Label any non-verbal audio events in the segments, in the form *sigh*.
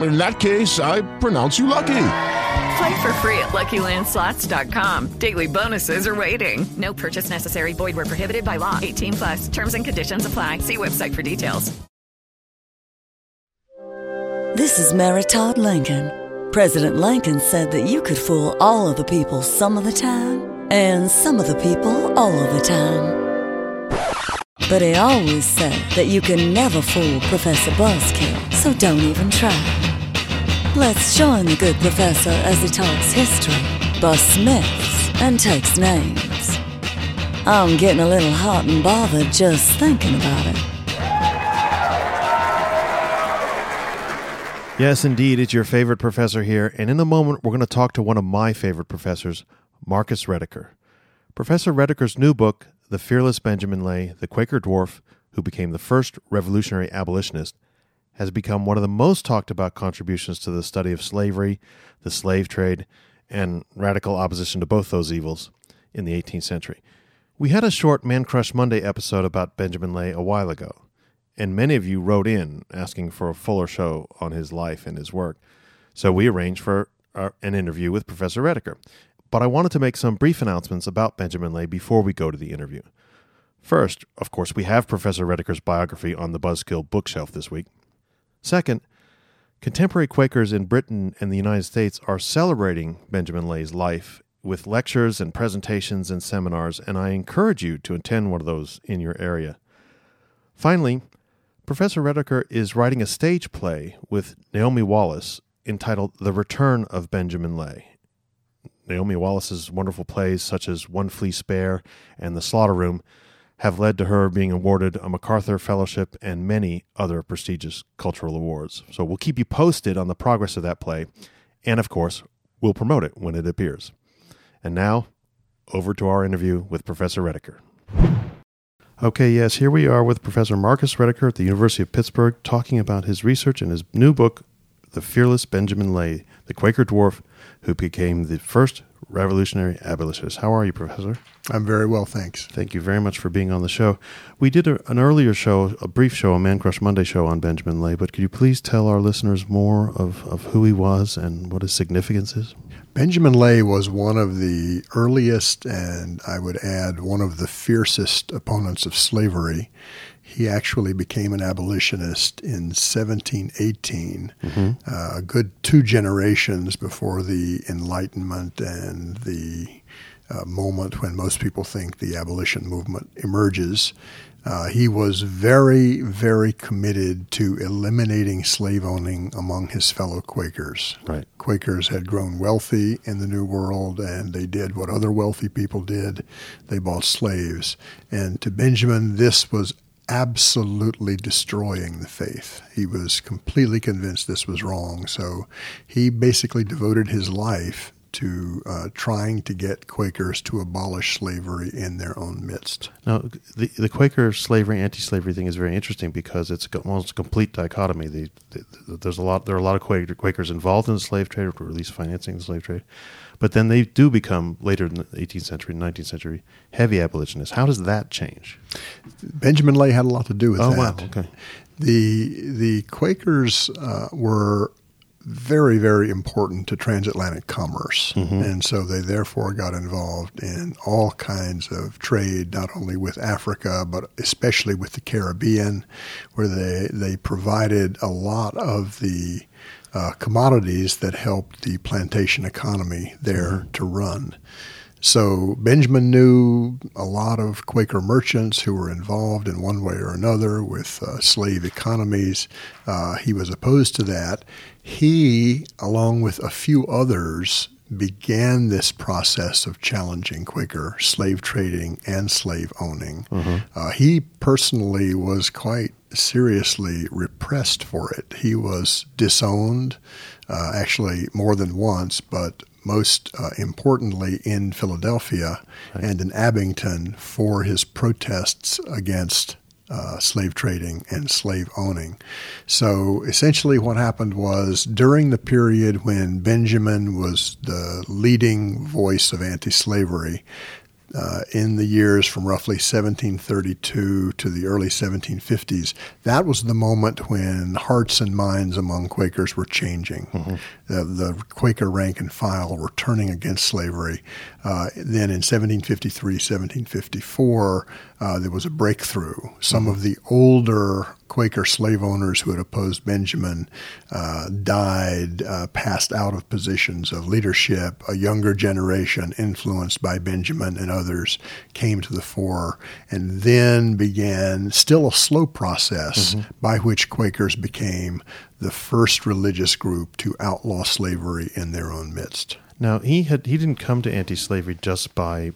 In that case, I pronounce you lucky. Play for free at LuckyLandSlots.com. Daily bonuses are waiting. No purchase necessary. Void where prohibited by law. 18 plus. Terms and conditions apply. See website for details. This is Mary Todd Lincoln. President Lincoln said that you could fool all of the people some of the time, and some of the people all of the time. But he always said that you can never fool Professor Buzzkill, so don't even try. Let's join the good professor as he talks history, busts myths, and takes names. I'm getting a little hot and bothered just thinking about it. Yes, indeed, it's your favorite professor here, and in a moment we're going to talk to one of my favorite professors, Marcus Rediker. Professor Rediker's new book, The Fearless Benjamin Lay, the Quaker Dwarf who became the first revolutionary abolitionist, has become one of the most talked about contributions to the study of slavery, the slave trade, and radical opposition to both those evils in the 18th century. We had a short Man Crush Monday episode about Benjamin Lay a while ago, and many of you wrote in asking for a fuller show on his life and his work. So we arranged for our, an interview with Professor Rediker. But I wanted to make some brief announcements about Benjamin Lay before we go to the interview. First, of course, we have Professor Rediker's biography on the Buzzkill bookshelf this week. Second, contemporary Quakers in Britain and the United States are celebrating Benjamin Lay's life with lectures and presentations and seminars, and I encourage you to attend one of those in your area. Finally, Professor Rediker is writing a stage play with Naomi Wallace entitled The Return of Benjamin Lay. Naomi Wallace's wonderful plays, such as One Flea Spare and The Slaughter Room, have led to her being awarded a MacArthur Fellowship and many other prestigious cultural awards. So we'll keep you posted on the progress of that play, and of course, we'll promote it when it appears. And now, over to our interview with Professor Rediker. Okay, yes, here we are with Professor Marcus Rediker at the University of Pittsburgh talking about his research in his new book, The Fearless Benjamin Lay, the Quaker dwarf who became the first revolutionary abolitionist. How are you, Professor? I'm very well, thanks. Thank you very much for being on the show. We did a, an earlier show, a brief show, a Man Crush Monday show on Benjamin Lay, but could you please tell our listeners more of, of who he was and what his significance is? Benjamin Lay was one of the earliest, and I would add, one of the fiercest opponents of slavery. He actually became an abolitionist in 1718, mm-hmm. uh, a good two generations before the Enlightenment and the uh, moment when most people think the abolition movement emerges. Uh, he was very, very committed to eliminating slave owning among his fellow Quakers. Right. Quakers had grown wealthy in the New World, and they did what other wealthy people did they bought slaves. And to Benjamin, this was absolutely destroying the faith. He was completely convinced this was wrong. So he basically devoted his life to uh, trying to get Quakers to abolish slavery in their own midst. Now, the, the Quaker slavery, anti-slavery thing is very interesting because it's almost a complete dichotomy. The, the, there's a lot, there are a lot of Quaker, Quakers involved in the slave trade, or at least financing the slave trade, but then they do become later in the 18th century, 19th century, heavy abolitionists. How does that change? Benjamin Lay had a lot to do with oh, that. wow, okay. The the Quakers uh, were very, very important to transatlantic commerce. And so they therefore got involved in all kinds of trade, not only with Africa, but especially with the Caribbean, where they, they provided a lot of the uh, commodities that helped the plantation economy there to run. So Benjamin knew a lot of Quaker merchants who were involved in one way or another with uh, slave economies. Uh, he was opposed to that. He, along with a few others, began this process of challenging Quaker slave trading and slave owning. Uh, he personally was quite seriously repressed for it. He was disowned, uh, actually more than once, but most uh, importantly in Philadelphia and in Abington for his protests against uh, slave trading and slave owning. So essentially, what happened was during the period when Benjamin was the leading voice of anti slavery, uh, in the years from roughly 1732 to the early 1750s, that was the moment when hearts and minds among Quakers were changing. The, the Quaker rank and file were turning against slavery. Uh, then in 1753, 1754, uh, there was a breakthrough. Some of the older Quaker slave owners who had opposed Benjamin uh, died, uh, passed out of positions of leadership. A younger generation, influenced by Benjamin and others, came to the fore, and then began still a slow process by which Quakers became the first religious group to outlaw slavery in their own midst. Now he had he didn't come to anti-slavery just by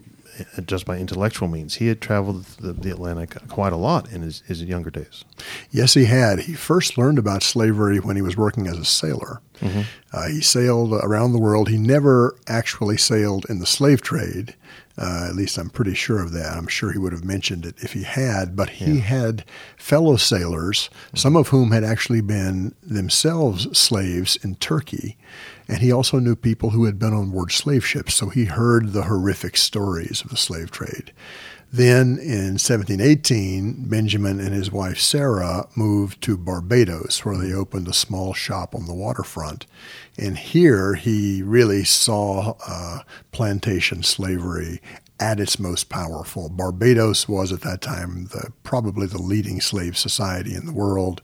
just by intellectual means. He had traveled the, the Atlantic quite a lot in his, his younger days. Yes, he had. He first learned about slavery when he was working as a sailor. Uh, he sailed around the world. He never actually sailed in the slave trade. Uh, at least I'm pretty sure of that. I'm sure he would have mentioned it if he had. But he had fellow sailors, some of whom had actually been themselves slaves in Turkey. And he also knew people who had been on board slave ships. So he heard the horrific stories of the slave trade. Then in 1718, Benjamin and his wife Sarah moved to Barbados, where they opened a small shop on the waterfront. And here he really saw uh, plantation slavery at its most powerful. Barbados was at that time the, probably the leading slave society in the world.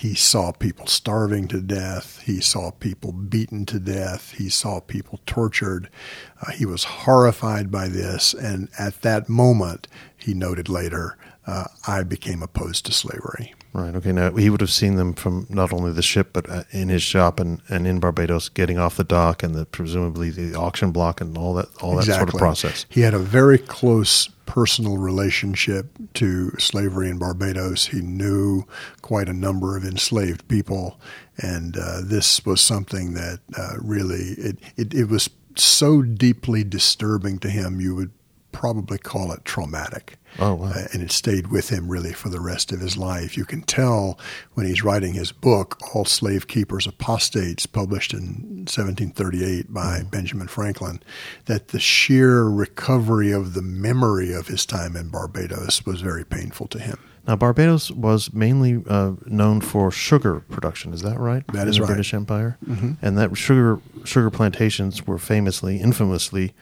He saw people starving to death. He saw people beaten to death. He saw people tortured. Uh, he was horrified by this. And at that moment, he noted later, uh, I became opposed to slavery. Right. Okay. Now he would have seen them from not only the ship, but uh, in his shop and, and in Barbados, getting off the dock and the presumably the auction block and all that all that sort of process. He had a very close personal relationship to slavery in Barbados. He knew quite a number of enslaved people, and uh, this was something that uh, really it, it it was so deeply disturbing to him. You would probably call it traumatic. Oh, wow. Uh, and it stayed with him really for the rest of his life. You can tell when he's writing his book, All Slave Keepers Apostates, published in 1738 by Benjamin Franklin, that the sheer recovery of the memory of his time in Barbados was very painful to him. Now Barbados was mainly uh, known for sugar production. Is that right? That is in the right. British Empire, mm-hmm. and that sugar sugar plantations were famously, infamously,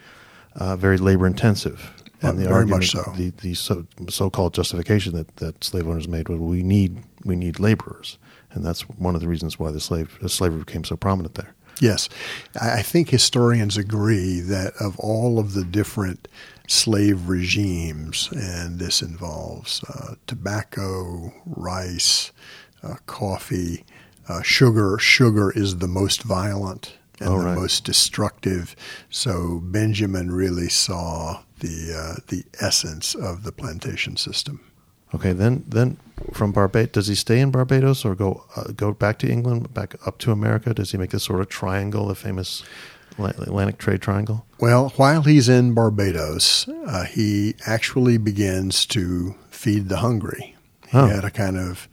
uh, very labor intensive. Uh, And the very argument, much so. the, the so, so-called justification that, that slave owners made was we need we need laborers, and that's one of the reasons why the slave the slavery became so prominent there. Yes. I I think historians agree that of all of the different slave regimes, and this involves uh, tobacco, rice, uh, coffee, uh, sugar, sugar is the most violent and Oh, the most destructive. So Benjamin really saw the, uh, the essence of the plantation system. Okay, then then from Barbados, does he stay in Barbados or go uh, go back to England, back up to America? Does he make this sort of triangle, the famous Atlantic Trade Triangle? Well, while he's in Barbados, uh, he actually begins to feed the hungry. He Oh. had a kind of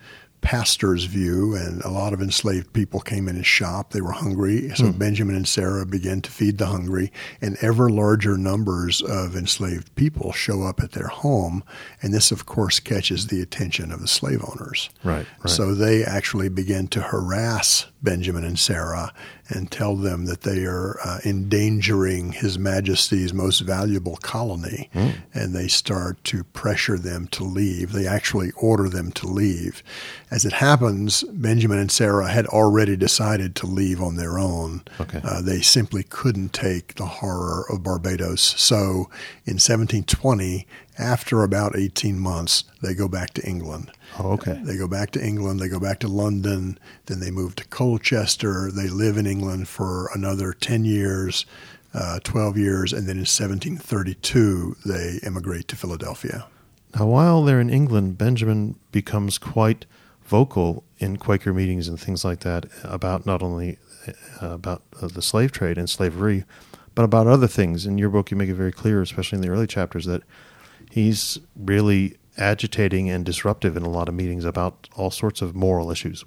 pastor's view, and a lot of enslaved people came in his shop. They were hungry, so hmm. Benjamin and Sarah began to feed the hungry, and ever larger numbers of enslaved people show up at their home, and this, of course, catches the attention of the slave owners. Right, right. So they actually begin to harass Benjamin and Sarah and tell them that they are uh, endangering His Majesty's most valuable colony. And they start to pressure them to leave. They actually order them to leave. As it happens, Benjamin and Sarah had already decided to leave on their own. Okay. Uh, they simply couldn't take the horror of Barbados. So in 1720, after about 18 months, they go back to England. Oh, okay. They go back to England, they go back to London, then they move to Colchester. They live in England for another 10 years, uh, 12 years, and then in 1732 they emigrate to Philadelphia. Now, while they're in England, Benjamin becomes quite vocal in Quaker meetings and things like that about not only uh, about uh, the slave trade and slavery, but about other things. In your book, you make it very clear, especially in the early chapters, that he's really agitating and disruptive in a lot of meetings about all sorts of moral issues.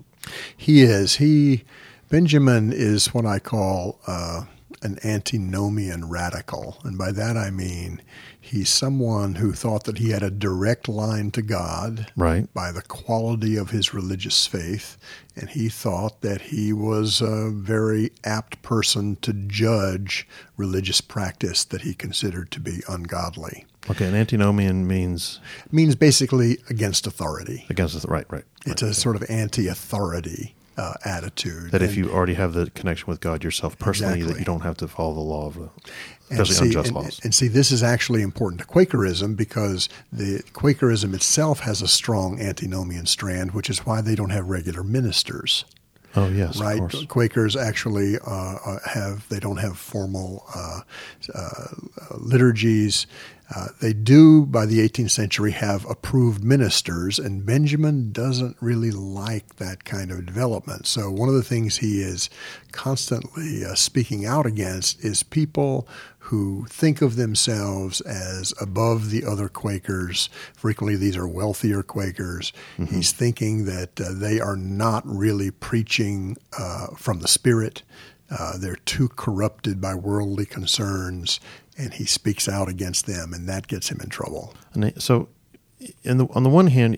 He is. He Benjamin is what I call uh, an antinomian radical, and by that I mean he's someone who thought that he had a direct line to God Right. by the quality of his religious faith, and he thought that he was a very apt person to judge religious practice that he considered to be ungodly. Okay, an antinomian means means basically against authority. against the right, right. It's right. a sort of anti-authority uh, attitude. that if you already have the connection with God yourself personally, that you don't have to follow the law of the, And especially see, unjust and, laws. and see, this is actually important to Quakerism because the Quakerism itself has a strong antinomian strand, which is why they don't have regular ministers. oh yes, right? Quakers actually uh, uh, have they don't have formal uh, uh, liturgies. Uh, they do by the 18th century have approved ministers, and Benjamin doesn't really like that kind of development. So one of the things he is constantly uh, speaking out against is people who think of themselves as above the other Quakers. Frequently, these are wealthier Quakers. He's thinking that uh, they are not really preaching uh, from the Spirit. Uh, they're too corrupted by worldly concerns, and he speaks out against them, and that gets him in trouble. And so, in the, on the one hand,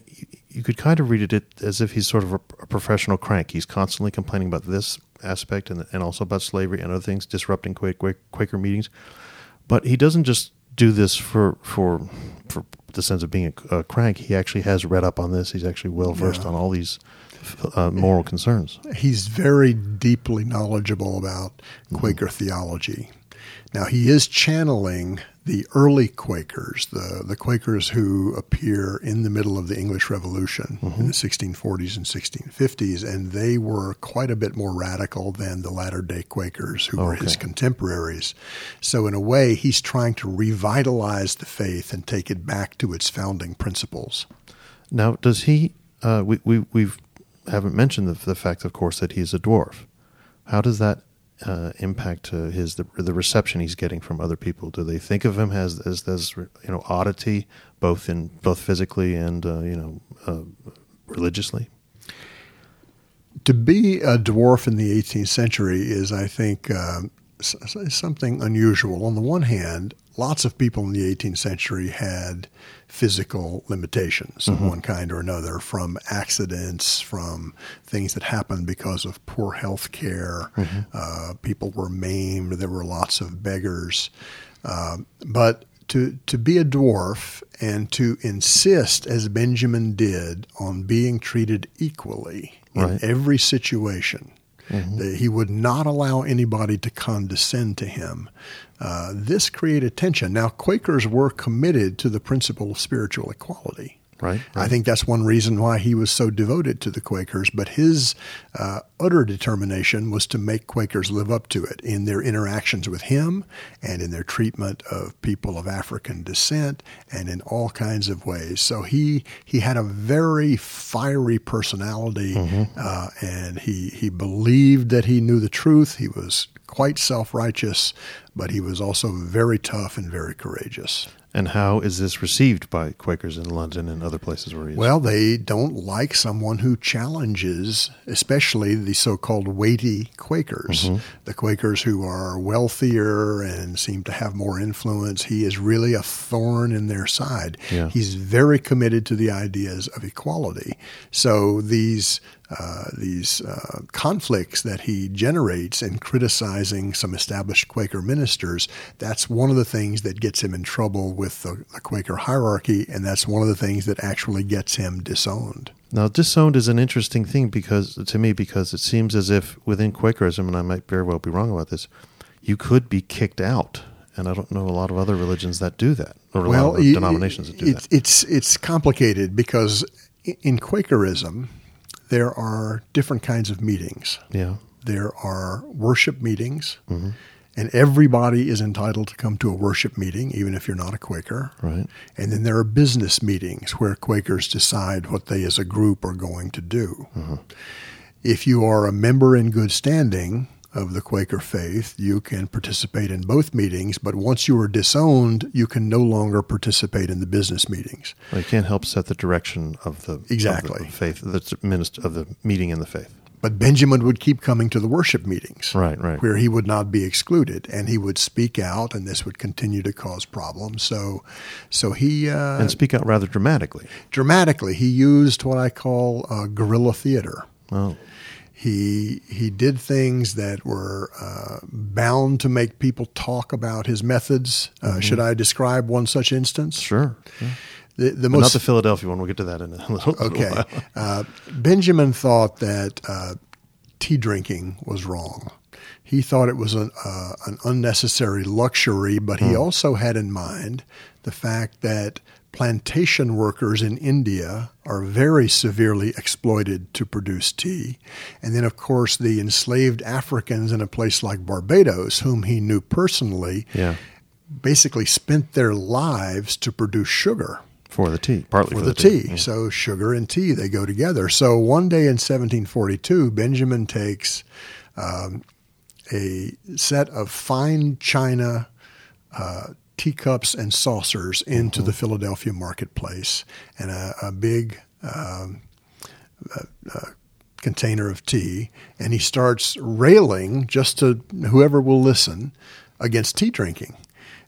you, could kind of read it as if he's sort of a, professional crank. He's constantly complaining about this aspect and, and also about slavery and other things, disrupting Quak- Quak- Quaker meetings. But he doesn't just do this for for for the sense of being a, a crank. He actually has read up on this. He's actually well versed Yeah. on all these uh, moral concerns. He's very deeply knowledgeable about Quaker theology. Now, he is channeling the early Quakers, the, the Quakers who appear in the middle of the English Revolution in the 1640s and 1650s, and they were quite a bit more radical than the latter day Quakers who were his contemporaries. So, in a way, he's trying to revitalize the faith and take it back to its founding principles. Now, does he? Uh, we we we've haven't mentioned the, the fact, of course, that he's a dwarf. How does that uh, impact uh, his the, the reception he's getting from other people? Do they think of him as as, as you know oddity, both in both physically and uh, you know uh, religiously? to be a dwarf in the 18th century is, I think, s- something unusual. On the one hand, lots of people in the 18th century had physical limitations of one kind or another, from accidents, from things that happened because of poor health care. Uh, people were maimed. There were lots of beggars. Um, but to to be a dwarf and to insist, as Benjamin did, on being treated equally in Right. every situation. That he would not allow anybody to condescend to him. Uh, this created tension. Now, Quakers were committed to the principle of spiritual equality. Right, I think that's one reason why he was so devoted to the Quakers. But his uh, utter determination was to make Quakers live up to it in their interactions with him and in their treatment of people of African descent and in all kinds of ways. So he he had a very fiery personality, uh, and he he believed that he knew the truth. He was quite self righteous, but he was also very tough and very courageous. And how is this received by Quakers in London and other places where he is? Well, they don't like someone who challenges, especially the so called weighty Quakers, Mm-hmm. the Quakers who are wealthier and seem to have more influence. He is really a thorn in their side. Yeah. He's very committed to the ideas of equality. So these uh, these uh, conflicts that he generates in criticizing some established Quaker ministers, that's one of the things that gets him in trouble with the, the Quaker hierarchy, and that's one of the things that actually gets him disowned. Now, disowned is an interesting thing because to me because it seems as if within Quakerism, and I might very well be wrong about this, you could be kicked out, and I don't know a lot of other religions that do that, or a lot of y- denominations that do it's, that. It's it's complicated because in Quakerism there are different kinds of meetings. Yeah, There are worship meetings, mm-hmm. and everybody is entitled to come to a worship meeting, even if you're not a Quaker. right. And then there are business meetings where Quakers decide what they as a group are going to do. Mm-hmm. If you are a member in good standing of the Quaker faith, you can participate in both meetings, but once you are disowned, you can no longer participate in the business meetings. Well, you can't help set the direction of the of the Exactly. faith, the minister of the meeting in the faith. But Benjamin would keep coming to the worship meetings. Right, right. Where he would not be excluded and he would speak out and this would continue to cause problems. So so he uh, and speak out rather dramatically. dramatically he used what I call uh, guerrilla theater. Oh, He he did things that were uh, bound to make people talk about his methods. Uh, Should I describe one such instance? Mm-hmm. sure. Yeah. The, the But not the Philadelphia one. We'll get to that in a little, little okay. while. Uh, Benjamin thought that uh, tea drinking was wrong. He thought it was an, uh, an unnecessary luxury, but he also had in mind the fact that plantation workers in India are very severely exploited to produce tea. And then, of course, the enslaved Africans in a place like Barbados, whom he knew personally, Yeah, basically spent their lives to produce sugar for the tea, partly for, the, tea. So sugar and tea they go together. So one day in 1742, Benjamin takes um, a set of fine china uh, teacups and saucers into the Philadelphia marketplace, and a, a big. Um, container of tea, and he starts railing just to whoever will listen against tea drinking.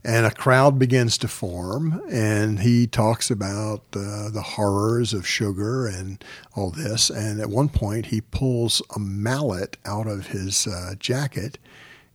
And a crowd begins to form, and he talks about uh, the horrors of sugar and all this. And at one point, he pulls a mallet out of his uh, jacket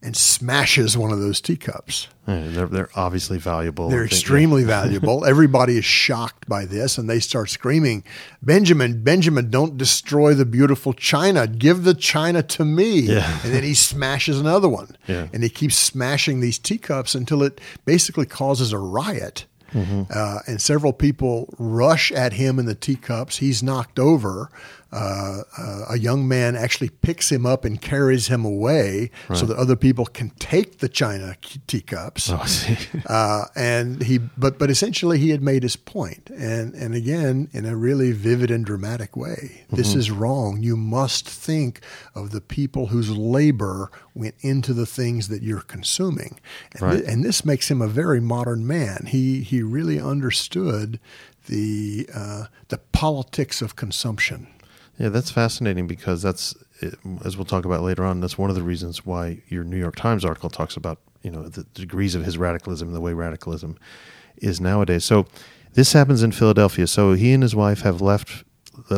and smashes one of those teacups. Yeah, they're they're obviously valuable. They're I think, yeah. extremely *laughs* valuable. Everybody is shocked by this and they start screaming, Benjamin, Benjamin, don't destroy the beautiful china. Give the china to me. Yeah. And then he smashes another one. Yeah. And he keeps smashing these teacups until it basically causes a riot. Mm-hmm. Uh, and several people rush at him in the teacups. He's knocked over. Uh, a young man actually picks him up and carries him away so that other people can take the china teacups. Oh. *laughs* Uh, and he, but but essentially, he had made his point, and and again, in a really vivid and dramatic way. This Mm-hmm. is wrong. You must think of the people whose labor went into the things that you're consuming, and, Right. thi- and this makes him a very modern man. He he really understood the uh, the politics of consumption. Yeah, that's fascinating because that's, as we'll talk about later on, that's one of the reasons why your New York Times article talks about, you know, the degrees of his radicalism the way radicalism is nowadays. So this happens in Philadelphia. So he and his wife have left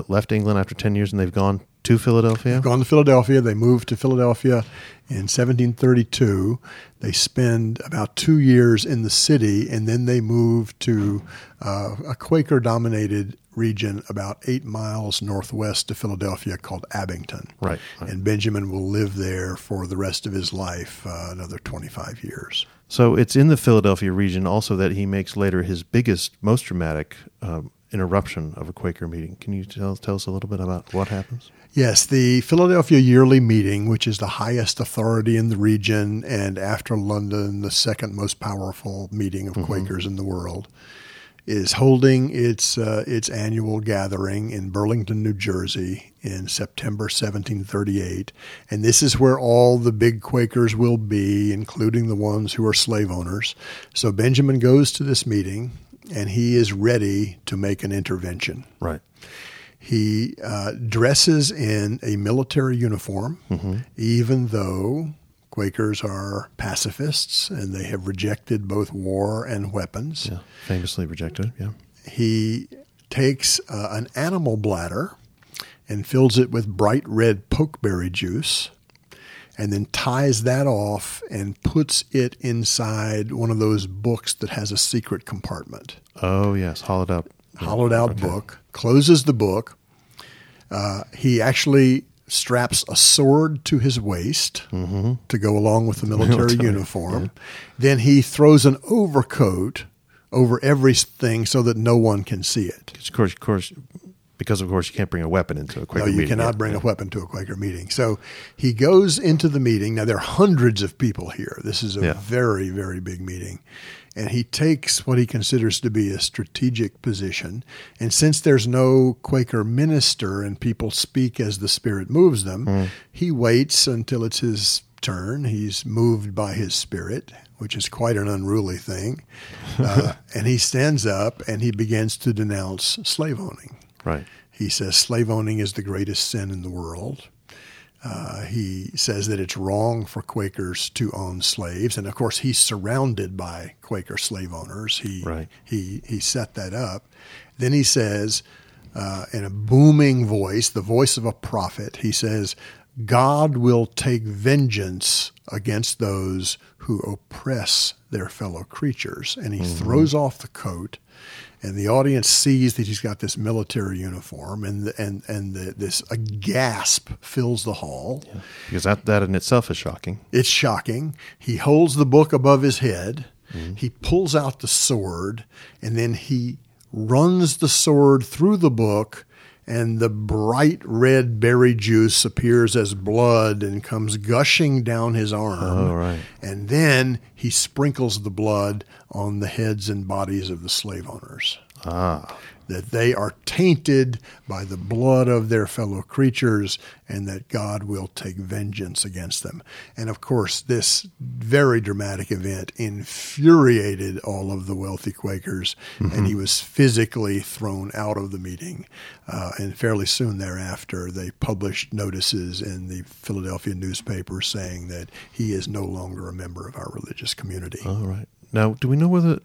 left England after 10 years and they've gone to Philadelphia. gone to Philadelphia. They moved to Philadelphia in 1732. They spend about two years in the city, and then they move to uh, a Quaker dominated region about eight miles northwest of Philadelphia called Abington. Right, right. And Benjamin will live there for the rest of his life, uh, another 25 years. So it's in the Philadelphia region also that he makes later his biggest, most dramatic um, interruption of a Quaker meeting. Can you tell, tell us a little bit about what happens? Yes, the Philadelphia Yearly Meeting, which is the highest authority in the region and after London, the second most powerful meeting of Quakers in the world, is holding its uh, its annual gathering in Burlington, New Jersey, in September 1738, and this is where all the big Quakers will be, including the ones who are slave owners. So Benjamin goes to this meeting, and he is ready to make an intervention. Right. He uh, dresses in a military uniform, even though Quakers are pacifists and they have rejected both war and weapons. Yeah. Famously rejected. Yeah. He takes uh, an animal bladder and fills it with bright red pokeberry juice and then ties that off and puts it inside one of those books that has a secret compartment Oh yes, hollowed out. hollowed out book, closes the book. Uh, he actually straps a sword to his waist to go along with the *laughs* military, uniform. Then he throws an overcoat over everything so that no one can see it. Of course, of course, because of course you can't bring a weapon into a Quaker No, you meeting. cannot Yeah, bring yeah. a weapon to a Quaker meeting. So he goes into the meeting. Now, there are hundreds of people here. This is a Yeah. very, very big meeting. And he takes what he considers to be a strategic position. And since there's no Quaker minister and people speak as the Spirit moves them, Hmm. he waits until it's his turn. He's moved by his Spirit, which is quite an unruly thing. *laughs* Uh, and he stands up and he begins to denounce slave owning. Right. He says slave owning is the greatest sin in the world. Uh, he says that it's wrong for Quakers to own slaves, and of course he's surrounded by Quaker slave owners. He Right. he he set that up. Then he says, uh, in a booming voice, the voice of a prophet, he says, "God will take vengeance against those who oppress their fellow creatures." And he throws off the coat and the audience sees that he's got this military uniform, and and and the, this a gasp fills the hall. Because that that in itself is shocking. It's shocking. He holds the book above his head. Mm-hmm. He pulls out the sword, and then he runs the sword through the book. And the bright red berry juice appears as blood and comes gushing down his arm. Oh, right. And then he sprinkles the blood on the heads and bodies of the slave owners. Ah. That they are tainted by the blood of their fellow creatures and that God will take vengeance against them. And of course, this very dramatic event infuriated all of the wealthy Quakers, and he was physically thrown out of the meeting. Uh, and fairly soon thereafter, they published notices in the Philadelphia newspaper saying that he is no longer a member of our religious community. All right. Now, do we know whether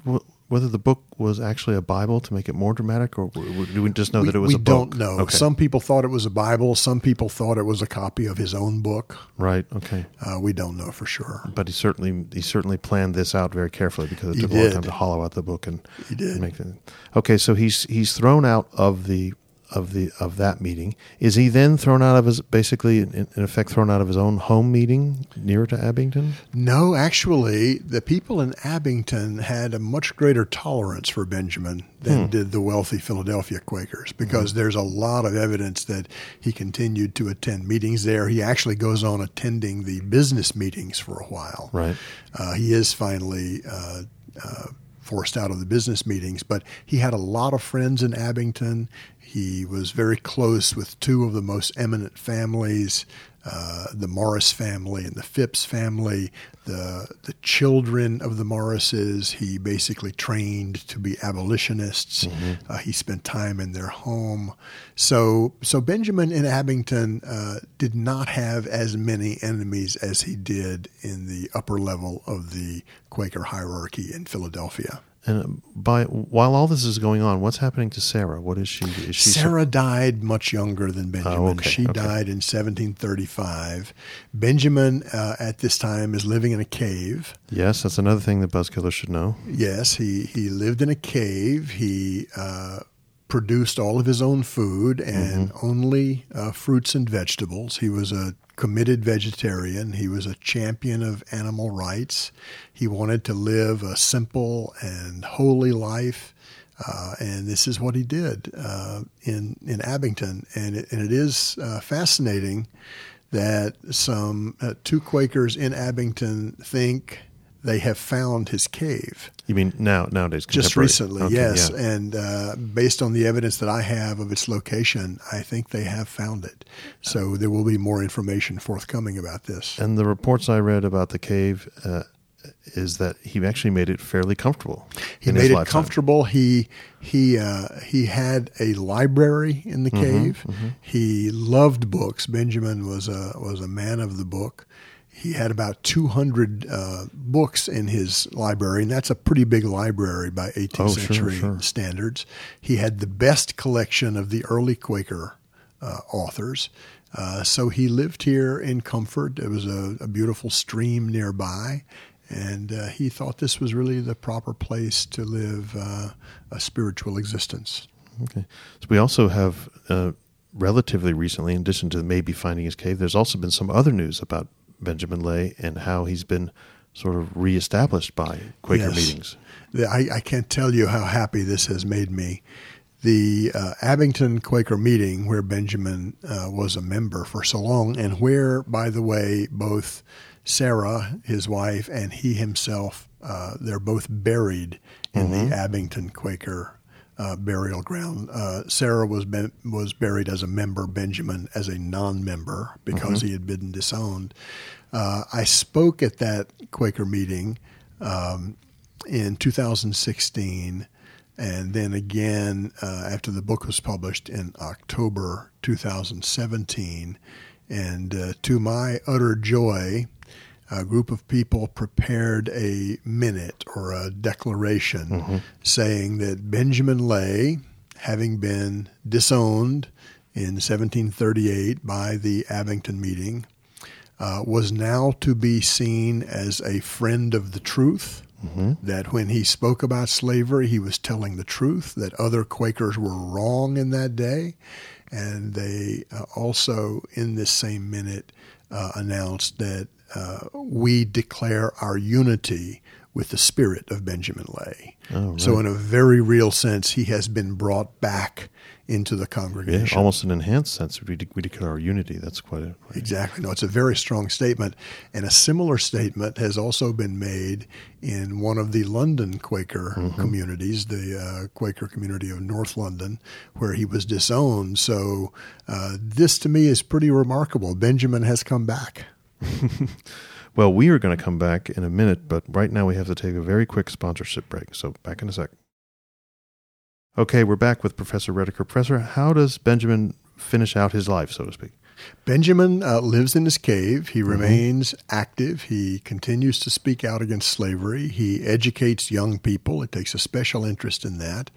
whether the book was actually a Bible to make it more dramatic, or do we just know we, that it was we a book? don't know. Okay. Some people thought it was a Bible. Some people thought it was a copy of his own book. right. Okay. Uh, we don't know for sure. But he certainly he certainly planned this out very carefully because it He took a long time to hollow out the book and He did. and make it. Okay, so he's he's thrown out of the of the of that meeting. Is he then thrown out of his basically in, in effect thrown out of his own home meeting nearer to Abington? No, actually, the people in Abington had a much greater tolerance for Benjamin than did the wealthy Philadelphia Quakers because there's a lot of evidence that he continued to attend meetings there. He actually goes on attending the business meetings for a while. Right. Uh, he is finally uh, uh, forced out of the business meetings, but he had a lot of friends in Abington. He was very close with two of the most eminent families. Uh, the Morris family and the Phipps family, the the children of the Morrises, he basically trained to be abolitionists. Uh, he spent time in their home. So so Benjamin in Abington uh, did not have as many enemies as he did in the upper level of the Quaker hierarchy in Philadelphia. And by while all this is going on, what's happening to Sarah? What is she? Is she Sarah died much younger than Benjamin. Oh, okay, she okay. died in 1735. Benjamin, uh, at this time, is living in a cave. Yes, that's another thing that Buzzkiller should know. Yes, he, he lived in a cave. He uh, produced all of his own food and only uh, fruits and vegetables. He was a committed vegetarian. He was a champion of animal rights. He wanted to live a simple and holy life. Uh, and this is what he did uh, in in Abington, and it, and it is uh, fascinating that some uh, two Quakers in Abington think they have found his cave. You mean now nowadays? Just recently, Okay, yes. yeah. And uh, based on the evidence that I have of its location, I think they have found it. So there will be more information forthcoming about this. And the reports I read about the cave uh, is that he actually made it fairly comfortable. He made it lifetime. comfortable. He he uh, he had a library in the Mhm, cave. mhm. He loved books. Benjamin was a was a man of the book. He had about 200 uh, books in his library, and that's a pretty big library by 18th Oh, sure, century sure. standards. He had the best collection of the early Quaker uh, authors. Uh, so he lived here in comfort. There was a, a beautiful stream nearby, and uh, he thought this was really the proper place to live uh, a spiritual existence. Okay. So we also have uh, relatively recently, in addition to maybe finding his cave, there's also been some other news about Benjamin Lay and how he's been sort of reestablished by Quaker Yes. meetings. I, I can't tell you how happy this has made me. The uh, Abington Quaker meeting, where Benjamin uh, was a member for so long, and where, by the way, both Sarah, his wife, and he himself, uh, they're both buried in Mhm. the Abington Quaker uh, burial ground. Uh, Sarah was ben- was buried as a member, Benjamin as a non-member because Mhm. he had been disowned. Uh, I spoke at that Quaker meeting um, in 2016, and then again uh, after the book was published in October 2017. And uh, to my utter joy, a group of people prepared a minute or a declaration Mhm. saying that Benjamin Lay, having been disowned in 1738 by the Abington meeting, uh, was now to be seen as a friend of the truth. Mhm. That when he spoke about slavery, he was telling the truth, that other Quakers were wrong in that day. And they uh, also, in this same minute, uh, announced that uh, we declare our unity with the spirit of Benjamin Lay. Oh, So, in a very real sense, he has been brought back into the Yeah, congregation. almost an enhanced sense. We, de- we declare our unity. That's quite a. Exactly. No, it's a very strong statement. And a similar statement has also been made in one of the London Quaker Mm-hmm. communities, the uh, Quaker community of North London, where he was disowned. So uh, this to me is pretty remarkable. Benjamin has come back. *laughs* Well, we are going to come back in a minute, but right now we have to take a very quick sponsorship break. So back in a sec. Okay, we're back with Professor Rediker. Professor, how does Benjamin finish out his life, so to speak? Benjamin uh, lives in his cave. He Mhm. remains active. He continues to speak out against slavery. He educates young people. It takes a special interest in that.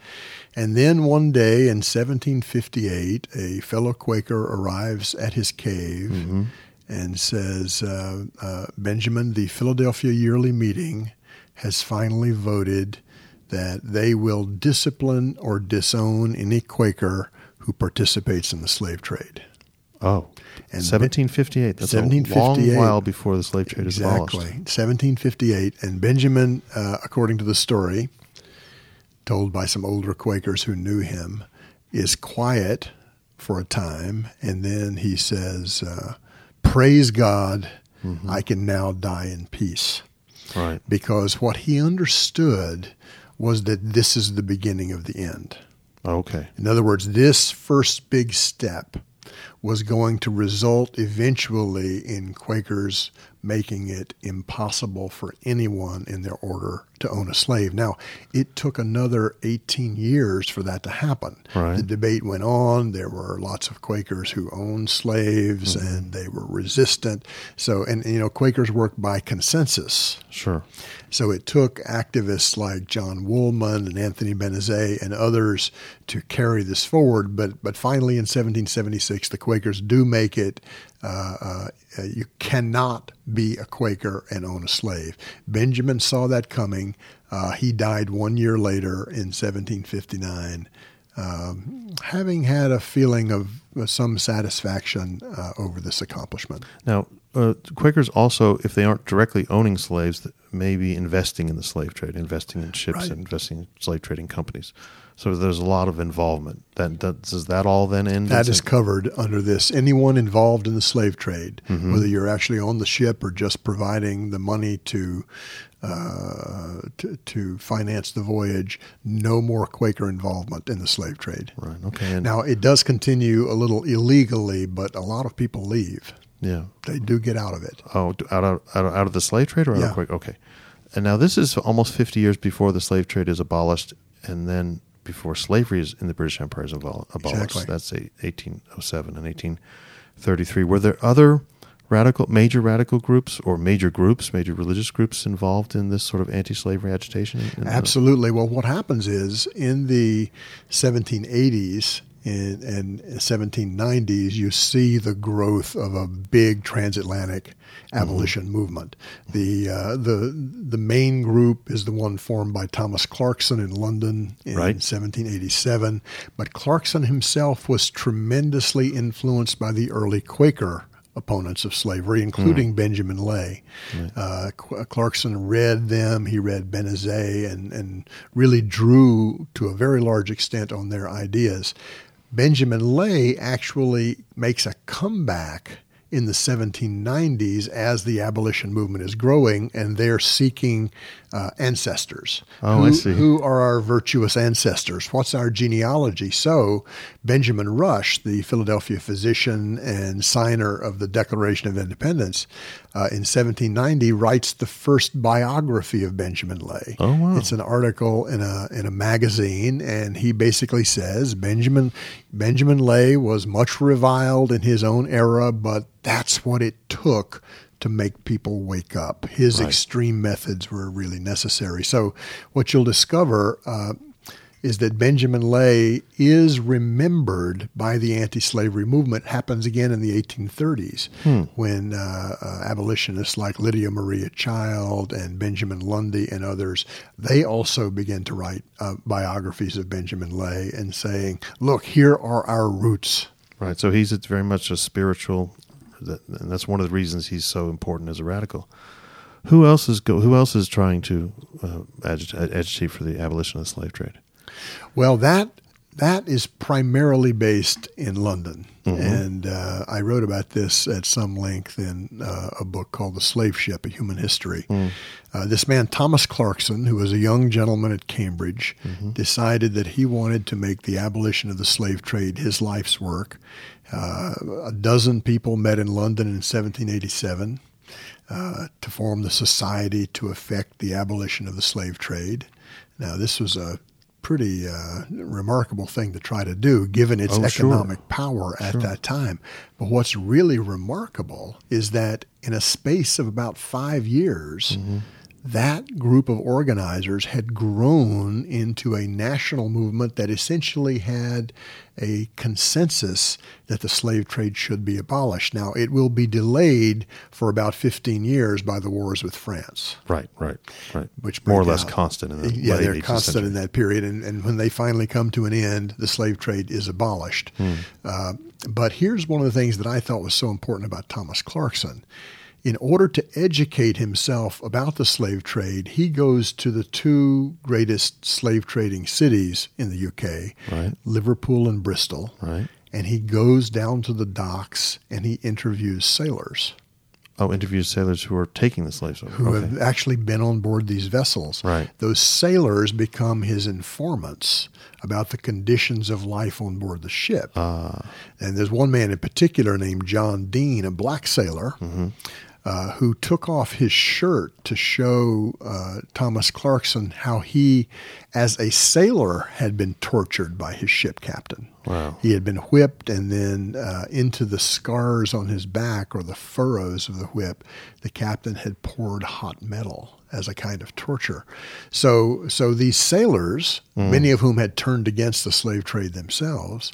And then one day in 1758, a fellow Quaker arrives at his cave Mm-hmm. And says, uh, uh, Benjamin, the Philadelphia Yearly Meeting has finally voted that they will discipline or disown any Quaker who participates in the slave trade. Oh, And 1758. That's a long while before the slave trade is abolished. Exactly. 1758. And Benjamin, uh, according to the story, told by some older Quakers who knew him, is quiet for a time. And then he says, uh, Praise God, Mm-hmm. I can now die in peace. Right. Because what he understood was that this is the beginning of the end. Okay. In other words, this first big step was going to result eventually in Quakers making it impossible for anyone in their order to own a slave. Now, it took another 18 years for that to happen. Right. The debate went on. There were lots of Quakers who owned slaves Mm-hmm. and they were resistant. So, and you know, Quakers work by consensus. Sure. So it took activists like John Woolman and Anthony Benezet and others to carry this forward. But but finally, in 1776, the Quakers do make it. Uh, uh, you cannot be a Quaker and own a slave. Benjamin saw that coming. Uh, he died one year later in 1759, um, having had a feeling of uh, some satisfaction uh, over this accomplishment. Now, uh, Quakers also, if they aren't directly owning slaves, may be investing in the slave trade, investing in ships, Right. and investing in slave trading companies. So there's a lot of involvement. That, that does that all then end? That is covered under this. Anyone involved in the slave trade, Mhm. whether you're actually on the ship or just providing the money to, uh, to to finance the voyage, no more Quaker involvement in the slave trade. Right. Okay. And Now it does continue a little illegally, but a lot of people leave. yeah. They do get out of it. Oh, out of out of, out of the slave trade or out Yeah. of Quaker? Okay. And now this is almost 50 years before the slave trade is abolished, and then before slavery is in the British Empire is abolished. Exactly. That's 1807 and 1833. Were there other radical, major radical groups or major groups, major religious groups involved in this sort of anti-slavery agitation? Absolutely. Well, what happens is in the 1780s and, and 1790s, you see the growth of a big transatlantic abolition movement. The uh, the the main group is the one formed by Thomas Clarkson in London in Right. 1787, but Clarkson himself was tremendously influenced by the early Quaker opponents of slavery, including Benjamin Lay. Uh, Clarkson read them. He read Benezet and, and really drew to a very large extent on their ideas. Benjamin Lay actually makes a comeback in the 1790s as the abolition movement is growing, and they're seeking uh, ancestors. Oh, who, I see. Who are our virtuous ancestors? What's our genealogy? So, Benjamin Rush, the Philadelphia physician and signer of the Declaration of Independence, uh, in 1790 writes the first biography of Benjamin Lay. Oh, wow. It's an article in a in a magazine, and he basically says Benjamin Benjamin Lay was much reviled in his own era, but that's what it took to make people wake up. His Right. extreme methods were really necessary. So, what you'll discover. Uh, is that Benjamin Lay is remembered by the anti-slavery movement happens again in the 1830s when uh, uh, abolitionists like Lydia Maria Child and Benjamin Lundy and others they also begin to write uh, biographies of Benjamin Lay and saying, "Look, here are our roots." Right. So he's it's very much a spiritual, that, and that's one of the reasons he's so important as a radical. Who else is go? Who else is trying to uh, agitate, agitate for the abolition of the slave trade? Well, that that is primarily based in London, Mhm. and uh, I wrote about this at some length in uh, a book called "The Slave Ship: A Human History." Mm. Uh, this man, Thomas Clarkson, who was a young gentleman at Cambridge, decided that he wanted to make the abolition of the slave trade his life's work. Uh, a dozen people met in London in 1787 uh, to form the Society to effect the abolition of the slave trade. Now, this was a pretty uh, remarkable thing to try to do, given its Oh, sure. economic power at Sure. that time. But what's really remarkable is that in a space of about five years, Mm-hmm. That group of organizers had grown into a national movement that essentially had a consensus that the slave trade should be abolished. Now, it will be delayed for about 15 years by the wars with France. Right. Right. Right. Which more or less out. constant in the yeah, they're constant in that period, and, and when they finally come to an end, the slave trade is abolished. Hmm. Uh, but here's one of the things that I thought was so important about Thomas Clarkson. In order to educate himself about the slave trade, he goes to the two greatest slave trading cities in the UK, Right. Liverpool and Bristol. Right. And he goes down to the docks and he interviews sailors Oh, interviews sailors who are taking the slaves over. who okay. have actually been on board these vessels. Right. Those sailors become his informants about the conditions of life on board the ship. Ah. And there's one man in particular named John Dean, a black sailor, Mm-hmm. Uh, who took off his shirt to show uh, Thomas Clarkson how he, as a sailor, had been tortured by his ship captain. Wow. He had been whipped, and then uh, into the scars on his back or the furrows of the whip, the captain had poured hot metal as a kind of torture. So, so these sailors, Mm. many of whom had turned against the slave trade themselves,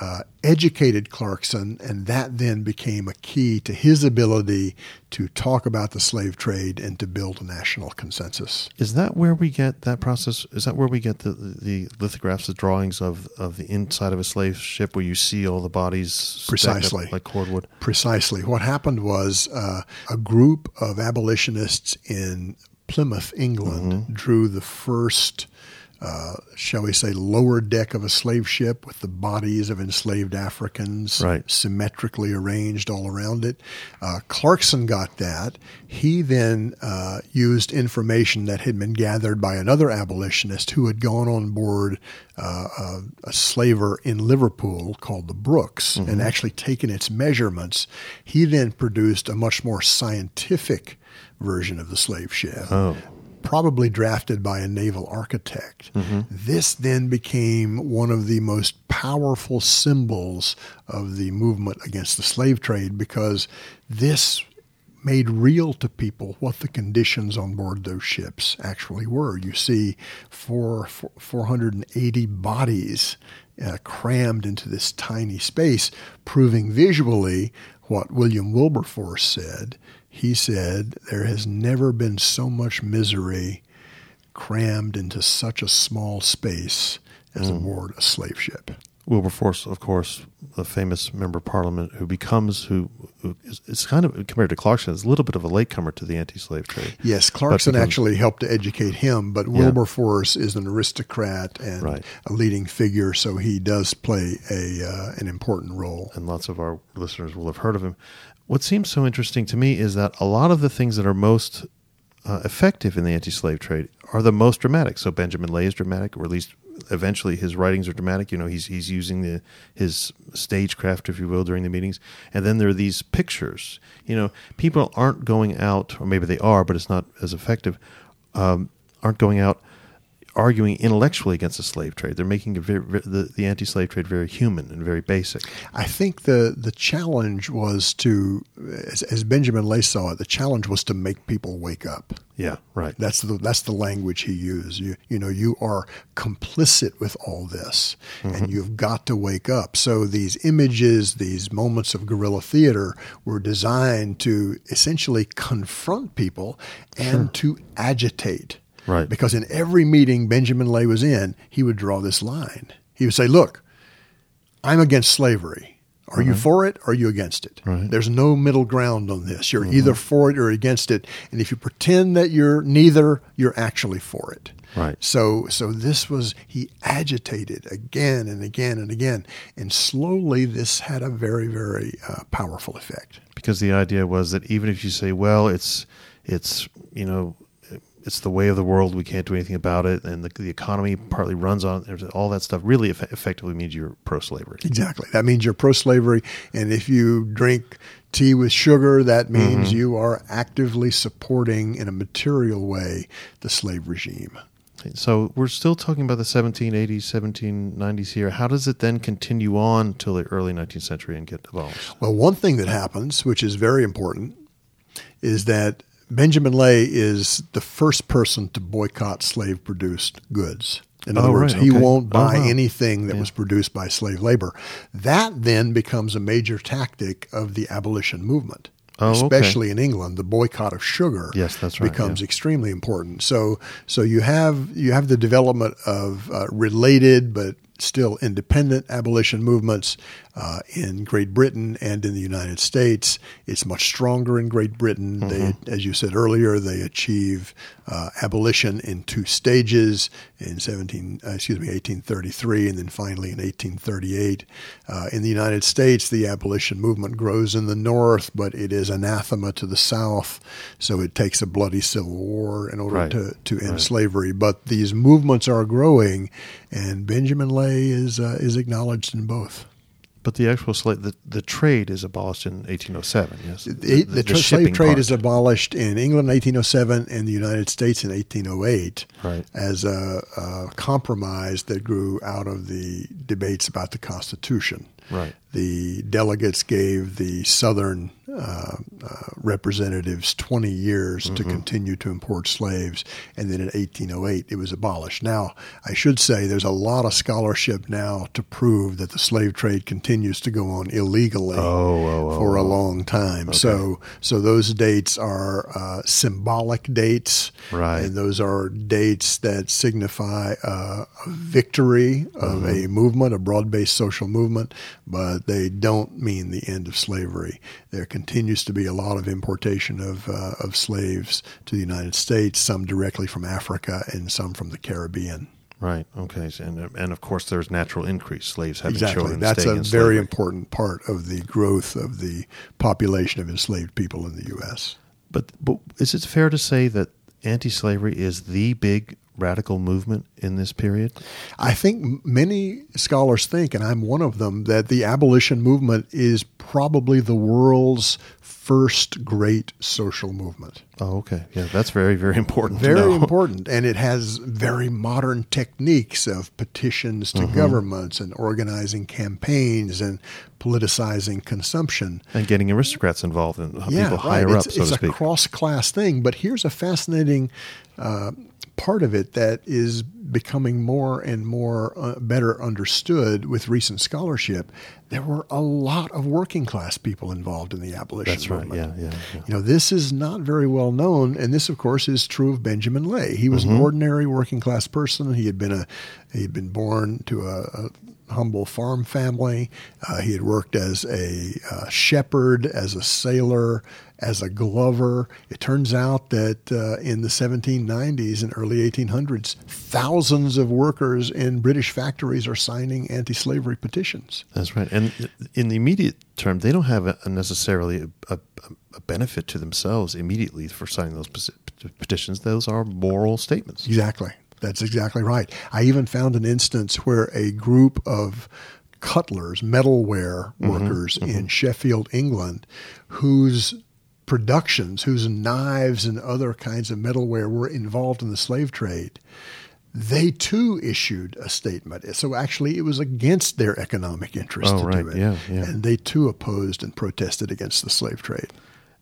uh, educated Clarkson, and that then became a key to his ability to talk about the slave trade and to build a national consensus. Is that where we get that process? Is that where we get the, the lithographs, the drawings of, of the inside of a slave ship where you see all the bodies Precisely. like cordwood? Precisely. What happened was uh, a group of abolitionists in Plymouth, England, Mm-hmm. drew the first, uh, shall we say, lower deck of a slave ship with the bodies of enslaved Africans Right. symmetrically arranged all around it. Uh, Clarkson got that. He then uh, used information that had been gathered by another abolitionist who had gone on board uh, a, a slaver in Liverpool called the Brookes and actually taken its measurements. He then produced a much more scientific version of the slave ship probably drafted by a naval architect. This then became one of the most powerful symbols of the movement against the slave trade because this made real to people what the conditions on board those ships actually were. You see four, four, 480 bodies uh, crammed into this tiny space, proving visually what William Wilberforce said. He said, There has never been so much misery crammed into such a small space as aboard a slave ship. Wilberforce, of course, a famous member of parliament who becomes who, who is, is kind of compared to Clarkson is a little bit of a latecomer to the anti-slave trade. Yes, Clarkson becomes- actually helped to educate him, but Yeah. Wilberforce is an aristocrat and Right. a leading figure, so he does play a uh, an important role. and lots of our listeners will have heard of him. What seems so interesting to me is that a lot of the things that are most uh, effective in the anti-slave trade are the most dramatic. So Benjamin Lay is dramatic, or at least eventually his writings are dramatic. You know, he's he's using the his stagecraft, if you will, during the meetings. And then there are these pictures. You know, people aren't going out, or maybe they are, but it's not as effective. Um, aren't going out arguing intellectually against the slave trade. They're making very, the, the anti-slave trade very human and very basic. I think the the challenge was to, as, as Benjamin Lay saw it, the challenge was to make people wake up. Yeah, right. That's the that's the language he used. You you know you are complicit with all this, and mm-hmm. you've got to wake up. So these images, these moments of guerrilla theater, were designed to essentially confront people and to agitate. Right. Because in every meeting Benjamin Lay was in, he would draw this line. He would say, "Look, I'm against slavery." Are you for it or are you against it? Right. There's no middle ground on this. You're either for it or against it. And if you pretend that you're neither, you're actually for it. Right. So so this was he agitated again and again and again, and slowly this had a very very uh, powerful effect. because the idea was that even if you say, well, it's it's you know it's the way of the world, we can't do anything about it, and the, the economy partly runs on all that stuff, really eff- effectively means you're pro-slavery. Exactly. That means you're pro-slavery, and if you drink tea with sugar, that mm-hmm. means you are actively supporting in a material way the slave regime. So we're still talking about the 1780s, 1790s here. How does it then continue on till the early 19th century and get abolished? Well, one thing that happens, which is very important, is that Benjamin Lay is the first person to boycott slave produced goods. In other Oh, words, right, he won't Oh, buy wow. anything that Yeah. was produced by slave labor. That then becomes a major tactic of the abolition movement. Oh, okay. especially in England, the boycott of sugar Yes, that's right, becomes yeah. extremely important. So, so you have you have the development of uh, related but still independent abolition movements uh, in Great Britain and in the United States. It's much stronger in Great Britain. Mm-hmm. as you said earlier, they achieve uh, abolition in two stages in 17, uh, excuse me, 1833, and then finally in 1838. Uh, in the United States, the abolition movement grows in the North, but it is anathema to the South, so it takes a bloody civil war in order Right. to, to end Right. slavery. But these movements are growing, and Benjamin Lay is uh, is acknowledged in both. But the actual slave, the, the trade is abolished in 1807, yes? The, the, tra- slave trade part. is abolished in England in 1807 and the United States in 1808 Right. as a, a compromise that grew out of the debates about the Constitution. Right. The delegates gave the Southern uh, uh, representatives 20 years to Mm-hmm. continue to import slaves, and then in 1808 it was abolished. Now, I should say there's a lot of scholarship now to prove that the slave trade continues to go on illegally oh, for a oh. long time. So, so those dates are uh, symbolic dates, Right. And those are dates that signify uh, a victory of a Mm-hmm. movement, a broad-based social movement, but they don't mean the end of slavery. There continues to be a lot of importation of uh, of slaves to the United States, some directly from Africa and some from the Caribbean. Right. Okay. And and of course, there's natural increase. Slaves having Exactly. children. That's a very important part of the growth of the population of enslaved people in the U.S. But but is it fair to say that anti-slavery is the big radical movement in this period? I think many scholars think, and I'm one of them, that the abolition movement is probably the world's first great social movement. Oh, okay. Yeah, that's very very important. Very *laughs* important. And it has very modern techniques of petitions Mm-hmm. to governments and organizing campaigns and politicizing consumption. and getting aristocrats involved and yeah, people right. higher it's, up, so it's a cross class thing. But here's a fascinating uh, part of it that is becoming more and more uh, better understood with recent scholarship. There were a lot of working class people involved in the abolition That's right. movement. Yeah, yeah. yeah. You know, this is not very well known, and this, of course, is true of Benjamin Lay. He was Mm-hmm. an ordinary working class person. He had been a he had been born to a, a humble farm family. Uh, he had worked as a uh, shepherd, as a sailor, as a glover. It turns out that uh, in the 1790s and early 1800s, thousands of workers in British factories are signing anti-slavery petitions. That's right. And in the immediate term, they don't have a, necessarily a, a, a benefit to themselves immediately for signing those petitions. Those are moral statements. Exactly. That's exactly right. I even found an instance where a group of cutlers, metalware workers in Sheffield, England, whose productions, whose knives and other kinds of metalware were involved in the slave trade, they too issued a statement. So actually, it was against their economic interest Oh, to right. do it. Yeah, yeah. And they too opposed and protested against the slave trade.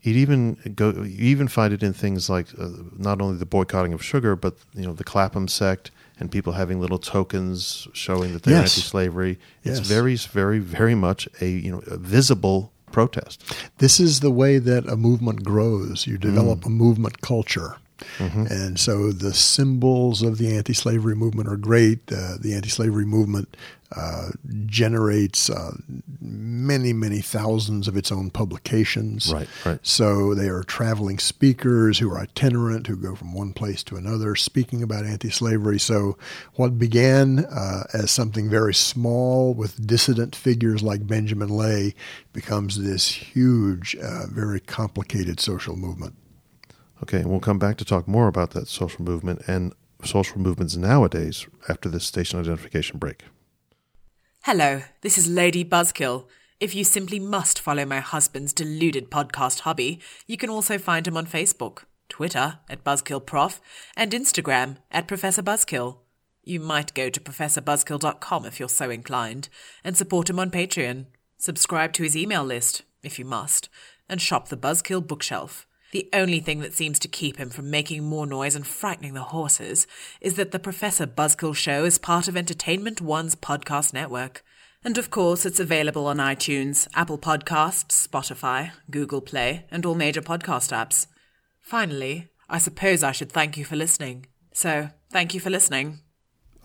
You'd even go. You even find it in things like uh, not only the boycotting of sugar, but you know the Clapham sect and people having little tokens showing that they're Yes. anti-slavery. It's Yes. very, very, very much a you know a visible protest. This is the way that a movement grows. You develop Mm. a movement culture. Mm-hmm. And so the symbols of the anti slavery movement are great. Uh, the anti slavery movement uh, generates uh, many, many thousands of its own publications. Right, right. So they are traveling speakers who are itinerant, who go from one place to another, speaking about anti slavery. So what began uh, as something very small with dissident figures like Benjamin Lay becomes this huge, uh, very complicated social movement. Okay, and we'll come back to talk more about that social movement and social movements nowadays after this station identification break. Hello, this is Lady Buzzkill. If you simply must follow my husband's deluded podcast hobby, you can also find him on Facebook, Twitter at BuzzkillProf, and Instagram at Professor Buzzkill. You might go to professorbuzzkill.com if you're so inclined, and support him on Patreon. Subscribe to his email list, if you must, and shop the Buzzkill bookshelf. The only thing that seems to keep him from making more noise and frightening the horses is that the Professor Buzzkill Show is part of Entertainment One's podcast network. And of course, it's available on iTunes, Apple Podcasts, Spotify, Google Play, and all major podcast apps. Finally, I suppose I should thank you for listening. So, thank you for listening.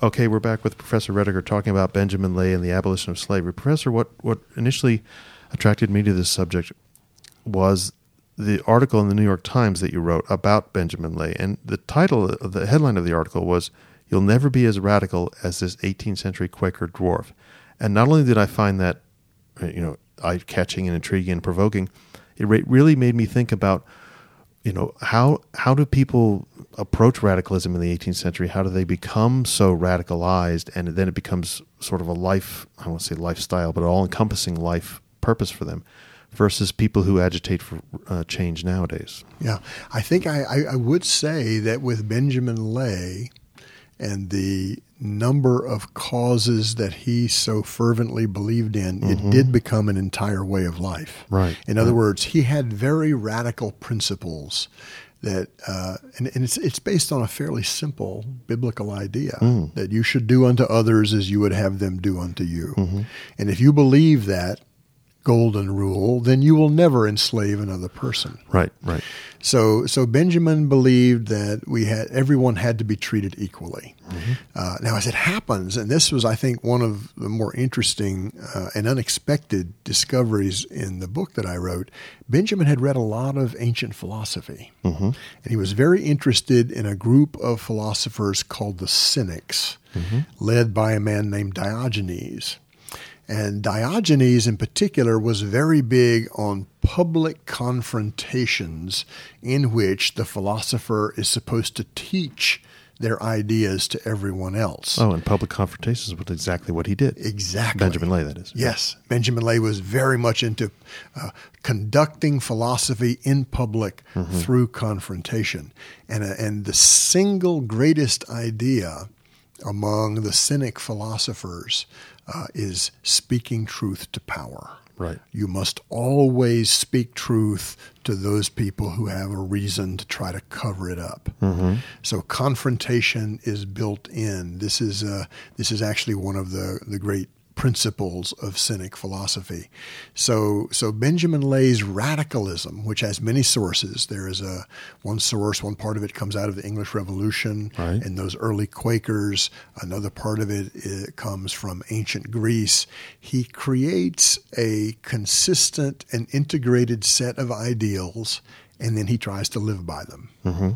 Okay, we're back with Professor Rediker talking about Benjamin Lay and the abolition of slavery. Professor, what, what initially attracted me to this subject was the article in the New York Times that you wrote about Benjamin Lay. And the title, the headline of the article was, You'll Never Be as Radical as This 18th Century Quaker Dwarf. And not only did I find that, uh, you know, eye catching and intriguing and provoking, it really made me think about you know how how do people approach radicalism in the 18th century how do they become so radicalized and then it becomes sort of a life i to say lifestyle but all encompassing life purpose for them versus people who agitate for uh, change nowadays Yeah, I think I, I, I would say that with Benjamin Lay and the number of causes that he so fervently believed in, it did become an entire way of life. Right. In other words, he had very radical principles that, uh, and, and it's, it's based on a fairly simple biblical idea that you should do unto others as you would have them do unto you. And if you believe that golden rule, then you will never enslave another person. Right, right. So, so Benjamin believed that we had everyone had to be treated equally. Uh, now, as it happens, and this was, I think, one of the more interesting uh, and unexpected discoveries in the book that I wrote. Benjamin had read a lot of ancient philosophy, and he was very interested in a group of philosophers called the Cynics, led by a man named Diogenes. And Diogenes, in particular, was very big on public confrontations in which the philosopher is supposed to teach their ideas to everyone else. Oh, and public confrontations was exactly what he did. Exactly. Benjamin Lay, that is. Yes. Benjamin Lay was very much into uh, conducting philosophy in public through confrontation. And, uh, and the single greatest idea among the Cynic philosophers uh, is speaking truth to power. Right. You must always speak truth to those people who have a reason to try to cover it up. So confrontation is built in. This is uh, this is actually one of the the great principles of Cynic philosophy. So so Benjamin Lay's radicalism, which has many sources, there is a one source, one part of it comes out of the English Revolution Right. and those early Quakers. Another part of it, it comes from ancient Greece. He creates a consistent and integrated set of ideals, and then he tries to live by them. Mm-hmm.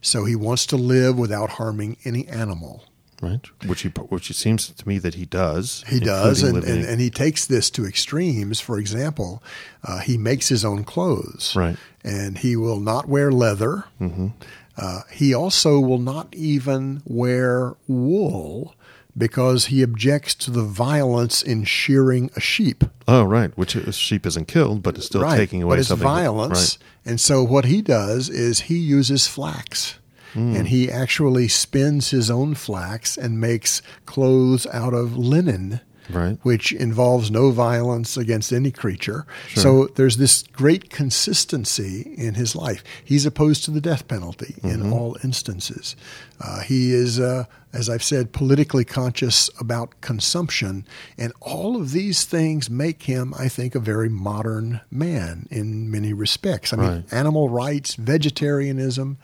So he wants to live without harming any animal. Right. Which he, which it seems to me that he does. He does, and, and, and he takes this to extremes. For example, uh, he makes his own clothes, Right. And he will not wear leather. Mm-hmm. Uh, he also will not even wear wool because he objects to the violence in shearing a sheep. Oh, right. Which is, sheep isn't killed, but it's still right, taking away but it's something. that- violence. right. And so what he does is he uses flax. Hmm. And he actually spins his own flax and makes clothes out of linen, Right. which involves no violence against any creature. So there's this great consistency in his life. He's opposed to the death penalty Mm-hmm. in all instances. Uh, he is, uh, as I've said, politically conscious about consumption. And all of these things make him, I think, a very modern man in many respects. I mean, Right. animal rights, vegetarianism,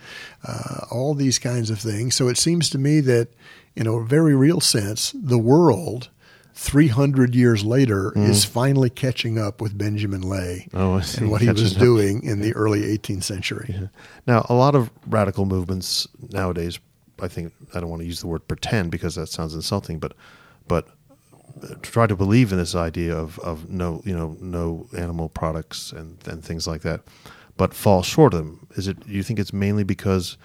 uh, all these kinds of things. So it seems to me that, in a very real sense, the world. 300 years later is finally catching up with Benjamin Lay Mm. Oh, and what he was up. doing in the early 18th century. Now, a lot of radical movements nowadays, I think I don't want to use the word pretend because that sounds insulting, but but uh, try to believe in this idea of, of no you know no animal products and, and things like that, but fall short of them. Is it? You think it's mainly because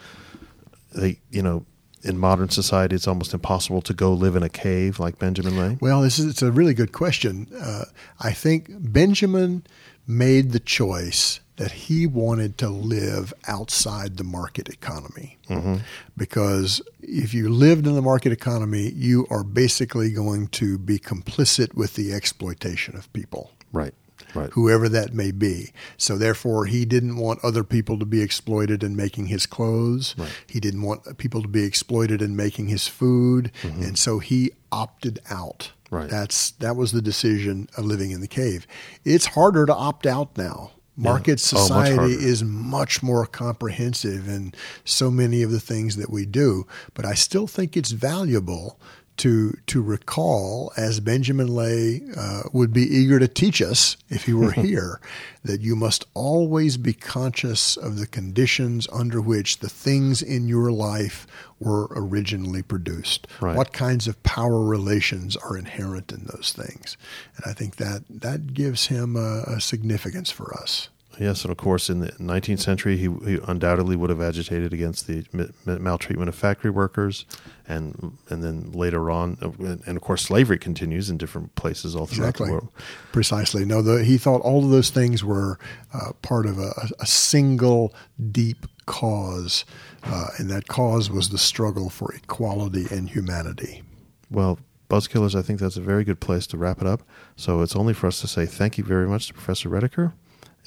they you know in modern society it's almost impossible to go live in a cave like Benjamin Lay? Well, this is it's a really good question. Uh, I think Benjamin made the choice that he wanted to live outside the market economy. Mm-hmm. Because if you lived in the market economy, you are basically going to be complicit with the exploitation of people Right. Right. whoever that may be. So therefore, he didn't want other people to be exploited in making his clothes. He didn't want people to be exploited in making his food, mm-hmm. and so he opted out. Right. That's that was the decision of living in the cave. It's harder to opt out now. Market Oh, much society harder. is much more comprehensive in so many of the things that we do, but I still think it's valuable to to recall, as Benjamin Lay uh, would be eager to teach us if he were *laughs* here, that you must always be conscious of the conditions under which the things in your life were originally produced. Right. What kinds of power relations are inherent in those things? And I think that that gives him a, a significance for us. Yes, and of course, in the 19th century, he, he undoubtedly would have agitated against the mi- maltreatment of factory workers, and and then later on, uh, and of course, slavery continues in different places all throughout Exactly. the world. Precisely. No, the, he thought all of those things were uh, part of a, a single deep cause, uh, and that cause was the struggle for equality and humanity. well, Buzzkillers, I think that's a very good place to wrap it up. So it's only for us to say thank you very much to Professor Rediker,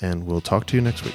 and we'll talk to you next week.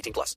18 plus.